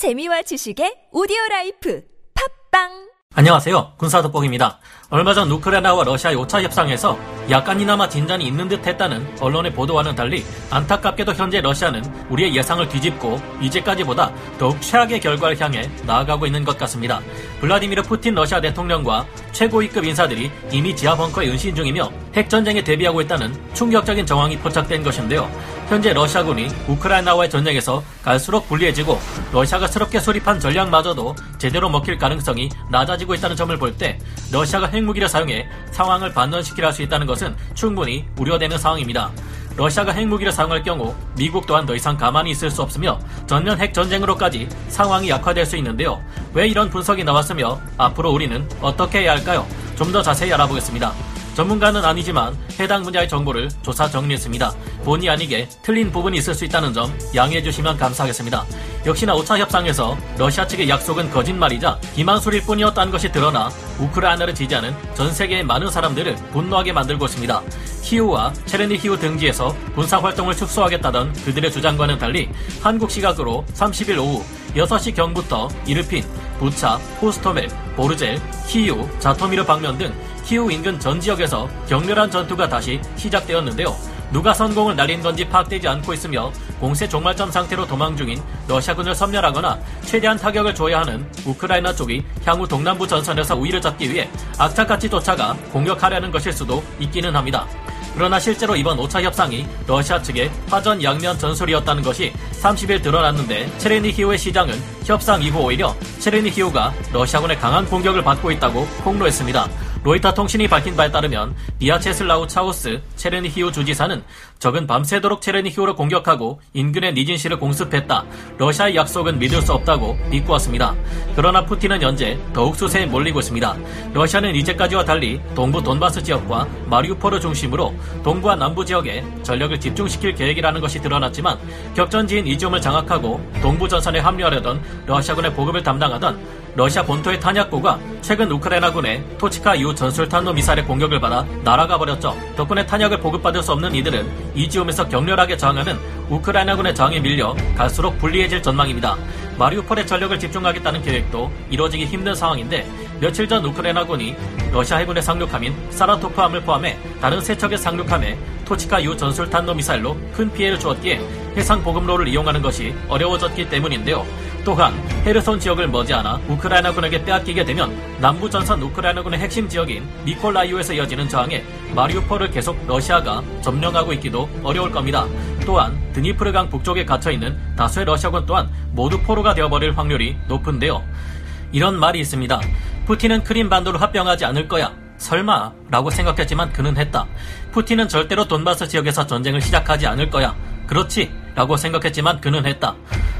재미와 지식의 오디오 라이프 팟빵 안녕하세요. 군사돋보기입니다. 얼마 전 우크라이나와 러시아의 5차 협상에서 약간이나마 진전이 있는 듯 했다는 언론의 보도와는 달리 안타깝게도 현재 러시아는 우리의 예상을 뒤집고 이제까지보다 더욱 최악의 결과를 향해 나아가고 있는 것 같습니다. 블라디미르 푸틴 러시아 대통령과 최고위급 인사들이 이미 지하 벙커에 은신 중이며 핵전쟁에 대비하고 있다는 충격적인 정황이 포착된 것인데요. 현재 러시아군이 우크라이나와의 전쟁에서 갈수록 불리해지고 러시아가 새롭게 수립한 전략마저도 제대로 먹힐 가능성이 낮아지고 있다는 점을 볼 때 러시아가 핵무기를 사용해 상황을 반전시키려 할수 있다는 것은 충분히 우려되는 상황입니다. 러시아가 핵무기를 사용할 경우 미국 또한 더 이상 가만히 있을 수 없으며 전면 핵 전쟁으로까지 상황이 약화될 수 있는데요. 왜 이런 분석이 나왔으며 앞으로 우리는 어떻게 해야 할까요? 좀 더 자세히 알아보겠습니다. 전문가는 아니지만 해당 분야의 정보를 조사 정리했습니다. 본의 아니게 틀린 부분이 있을 수 있다는 점 양해해 주시면 감사하겠습니다. 역시나 5차 협상에서 러시아 측의 약속은 거짓말이자 기만술일 뿐이었다는 것이 드러나 우크라이나를 지지하는 전 세계의 많은 사람들을 분노하게 만들고 있습니다. 키우와 체르니히우 등지에서 군사 활동을 축소하겠다던 그들의 주장과는 달리 한국 시각으로 30일 오후 6시 경부터 이르핀, 부차, 포스토멜, 보르젤, 키우, 자토미르 방면 등 키우 인근 전 지역에서 격렬한 전투가 다시 시작되었는데요. 누가 선공을 날린 건지 파악되지 않고 있으며 공세 종말점 상태로 도망 중인 러시아군을 섬멸하거나 최대한 타격을 줘야 하는 우크라이나 쪽이 향후 동남부 전선에서 우위를 잡기 위해 악착같이 쫓아가 공격하려는 것일 수도 있기는 합니다. 그러나 실제로 이번 5차 협상이 러시아 측의 화전 양면 전술이었다는 것이 30일 드러났는데 체레니히우의 시장은 협상 이후 오히려 체레니히우가 러시아군의 강한 공격을 받고 있다고 폭로했습니다. 로이터 통신이 밝힌 바에 따르면 비아체슬라우 차우스 체르니히우 주지사는 적은 밤새도록 체르니히우를 공격하고 인근의 니진시를 공습했다. 러시아의 약속은 믿을 수 없다고 비꼬았습니다. 그러나 푸틴은 현재 더욱 수세에 몰리고 있습니다. 러시아는 이제까지와 달리 동부 돈바스 지역과 마리우폴을 중심으로 동부와 남부 지역에 전력을 집중시킬 계획이라는 것이 드러났지만 격전지인 이지움을 장악하고 동부 전선에 합류하려던 러시아군의 보급을 담당하던 러시아 본토의 탄약고가 최근 우크라이나군의 토치카 이후 전술탄도 미사일의 공격을 받아 날아가 버렸죠. 덕분에 탄약 을 보급받을 수 없는 이들은 이지움에서 격렬하게 저항하는 우크라이나군의 저항에 밀려 갈수록 불리해질 전망입니다. 마리우폴에 전력을 집중하겠다는 계획도 이뤄지기 힘든 상황인데 며칠 전 우크라이나군이 러시아 해군의 상륙함인 사라토프함을 포함해 다른 세 척의 상륙함에 토치카 유 전술 탄도 미사일로 큰 피해를 주었기에 해상 보급로를 이용하는 것이 어려워졌기 때문인데요. 또한 헤르손 지역을 머지않아 우크라이나군에게 빼앗기게 되면 남부 전선 우크라이나군의 핵심 지역인 미콜라이오에서 이어지는 저항에 마리우폴을 계속 러시아가 점령하고 있기도 어려울 겁니다. 또한 드니프르강 북쪽에 갇혀 있는 다수의 러시아군 또한 모두 포로가 되어버릴 확률이 높은데요. 이런 말이 있습니다. 푸틴은 크림반도를 합병하지 않을 거야. 설마 라고 생각했지만 그는 했다. 푸틴은 절대로 돈바스 지역에서 전쟁을 시작하지 않을 거야. 그렇지 라고 생각했지만 그는 했다.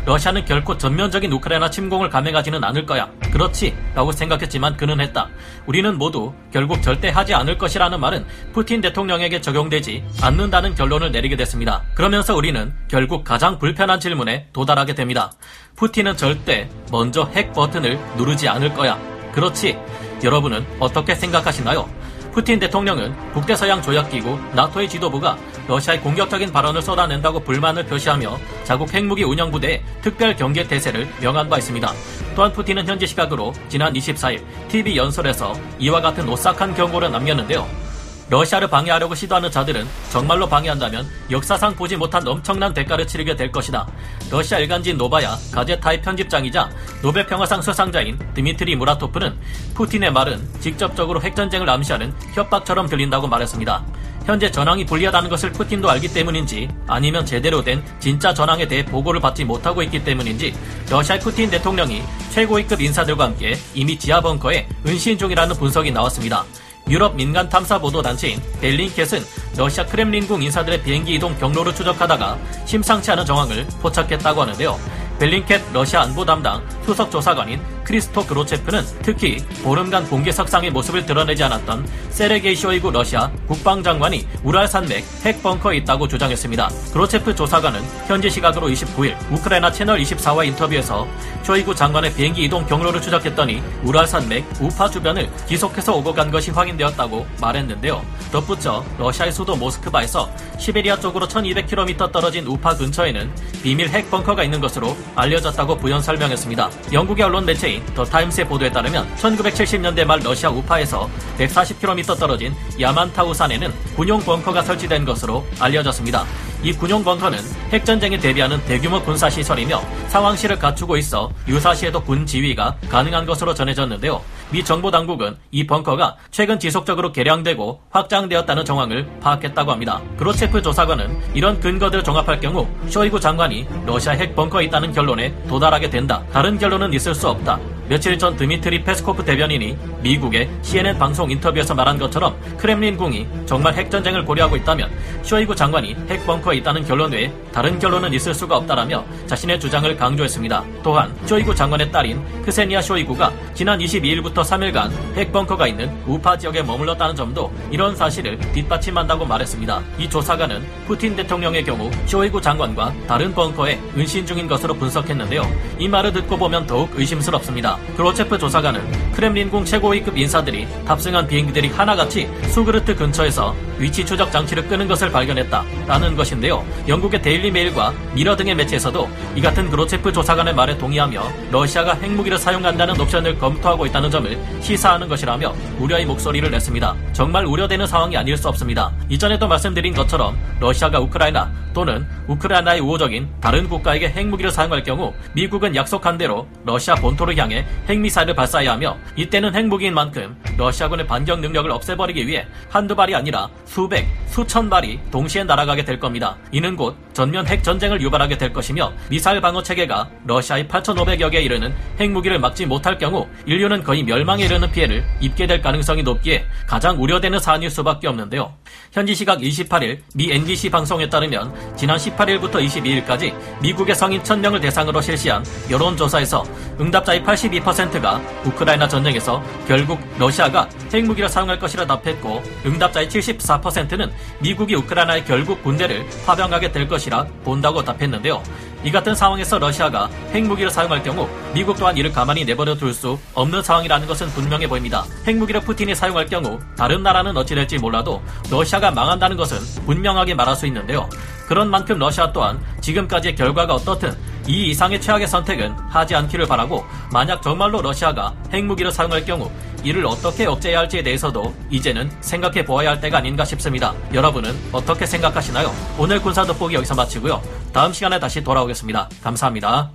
러시아는 결코 전면적인 우크라이나 침공을 감행하지는 않을 거야. 그렇지 라고 생각했지만 그는 했다. 우리는 모두 결국 절대 하지 않을 것이라는 말은 푸틴 대통령에게 적용되지 않는다는 결론을 내리게 됐습니다. 그러면서 우리는 결국 가장 불편한 질문에 도달하게 됩니다. 푸틴은 절대 먼저 핵 버튼을 누르지 않을 거야. 그렇지. 여러분은 어떻게 생각하시나요? 푸틴 대통령은 북대서양 조약기구 나토의 지도부가 러시아의 공격적인 발언을 쏟아낸다고 불만을 표시하며 자국 핵무기 운영부대에 특별 경계 대세를 명한 바 있습니다. 또한 푸틴은 현지 시각으로 지난 24일 TV 연설에서 이와 같은 오싹한 경고를 남겼는데요. 러시아를 방해하려고 시도하는 자들은 정말로 방해한다면 역사상 보지 못한 엄청난 대가를 치르게 될 것이다. 러시아 일간지 노바야 가제타의 편집장이자 노벨 평화상 수상자인 드미트리 무라토프는 푸틴의 말은 직접적으로 핵전쟁을 암시하는 협박처럼 들린다고 말했습니다. 현재 전황이 불리하다는 것을 푸틴도 알기 때문인지 아니면 제대로 된 진짜 전황에 대해 보고를 받지 못하고 있기 때문인지 러시아 푸틴 대통령이 최고위급 인사들과 함께 이미 지하 벙커에 은신 중이라는 분석이 나왔습니다. 유럽 민간 탐사 보도 단체인 벨링캣은 러시아 크렘린궁 인사들의 비행기 이동 경로를 추적하다가 심상치 않은 정황을 포착했다고 하는데요. 벨링캣 러시아 안보 담당 수석 조사관인 크리스토 그로체프는 특히 보름간 공개석상의 모습을 드러내지 않았던 세르게이 쇼이구 러시아 국방장관이 우랄 산맥 핵 벙커에 있다고 주장했습니다. 그로체프 조사관은 현지 시각으로 29일 우크라이나 채널 24와 인터뷰에서 쇼이구 장관의 비행기 이동 경로를 추적했더니 우랄 산맥 우파 주변을 기속해서 오고 간 것이 확인되었다고 말했는데요. 덧붙여 러시아의 수도 모스크바에서 시베리아 쪽으로 1200km 떨어진 우파 근처에는 비밀 핵 벙커가 있는 것으로 알려졌다고 부연 설명했습니다. 영국의 언론 매체인 더 타임스의 보도에 따르면 1970년대 말 러시아 우파에서 140km 떨어진 야만타우 산에는 군용 벙커가 설치된 것으로 알려졌습니다. 이 군용 벙커는 핵전쟁에 대비하는 대규모 군사시설이며 상황실을 갖추고 있어 유사시에도 군 지휘가 가능한 것으로 전해졌는데요. 미 정보 당국은 이 벙커가 최근 지속적으로 개량되고 확장되었다는 정황을 파악했다고 합니다. 그로체프 조사관은 이런 근거들을 종합할 경우 쇼이구 장관이 러시아 핵 벙커에 있다는 결론에 도달하게 된다. 다른 결론은 있을 수 없다. 며칠 전 드미트리 페스코프 대변인이 미국의 CNN 방송 인터뷰에서 말한 것처럼 크렘린궁이 정말 핵전쟁을 고려하고 있다면 쇼이구 장관이 핵 벙커에 있다는 결론 외에 다른 결론은 있을 수가 없다라며 자신의 주장을 강조했습니다. 또한 쇼이구 장관의 딸인 크세니아 쇼이구가 지난 22일부터 3일간 핵 벙커가 있는 우파 지역에 머물렀다는 점도 이런 사실을 뒷받침한다고 말했습니다. 이 조사관은 푸틴 대통령의 경우 쇼이구 장관과 다른 벙커에 은신 중인 것으로 분석했는데요. 이 말을 듣고 보면 더욱 의심스럽습니다. 그로체프 조사관은 크렘린궁 최고위급 인사들이 탑승한 비행기들이 하나같이 수그르트 근처에서 위치 추적 장치를 끄는 것을 발견했다라는 것인데요. 영국의 데일리 메일과 미러 등의 매체에서도 이 같은 그로체프 조사관의 말에 동의하며 러시아가 핵무기를 사용한다는 옵션을 검토하고 있다는 점을 시사하는 것이라며 우려의 목소리를 냈습니다. 정말 우려되는 상황이 아닐 수 없습니다. 이전에도 말씀드린 것처럼 러시아가 우크라이나 또는 우크라이나의 우호적인 다른 국가에게 핵무기를 사용할 경우 미국은 약속한 대로 러시아 본토를 향해 핵미사일을 발사해야 하며 이때는 핵무기인 만큼 러시아군의 반격 능력을 없애버리기 위해 한두 발이 아니라 수백, 수천 발이 동시에 날아가게 될 겁니다. 이는 곧 전면 핵 전쟁을 유발하게 될 것이며 미사일 방어 체계가 러시아의 8,500여 개에 이르는 핵무기를 막지 못할 경우 인류는 거의 멸망에 이르는 피해를 입게 될 가능성이 높기에 가장 우려되는 사안일 수밖에 없는데요. 현지 시각 28일 미 NBC 방송에 따르면 지난 18일부터 22일까지 미국의 성인 1000명을 대상으로 실시한 여론조사에서 응답자의 82%가 우크라이나 전쟁에서 결국 러시아 가 핵무기를 사용할 것이라 답했고 응답자의 74%는 미국이 우크라이나에 결국 군대를 파병하게 될 것이라 본다고 답했는데요. 이 같은 상황에서 러시아가 핵무기를 사용할 경우 미국 또한 이를 가만히 내버려 둘 수 없는 상황이라는 것은 분명해 보입니다. 핵무기를 푸틴이 사용할 경우 다른 나라는 어찌 될지 몰라도 러시아가 망한다는 것은 분명하게 말할 수 있는데요. 그런 만큼 러시아 또한 지금까지의 결과가 어떻든 이 이상의 최악의 선택은 하지 않기를 바라고 만약 정말로 러시아가 핵무기를 사용할 경우 이를 어떻게 억제해야 할지에 대해서도 이제는 생각해 보아야 할 때가 아닌가 싶습니다. 여러분은 어떻게 생각하시나요? 오늘 군사 돋보기 여기서 마치고요. 다음 시간에 다시 돌아오겠습니다. 감사합니다.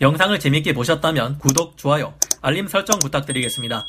영상을 재밌게 보셨다면 구독, 좋아요, 알림 설정 부탁드리겠습니다.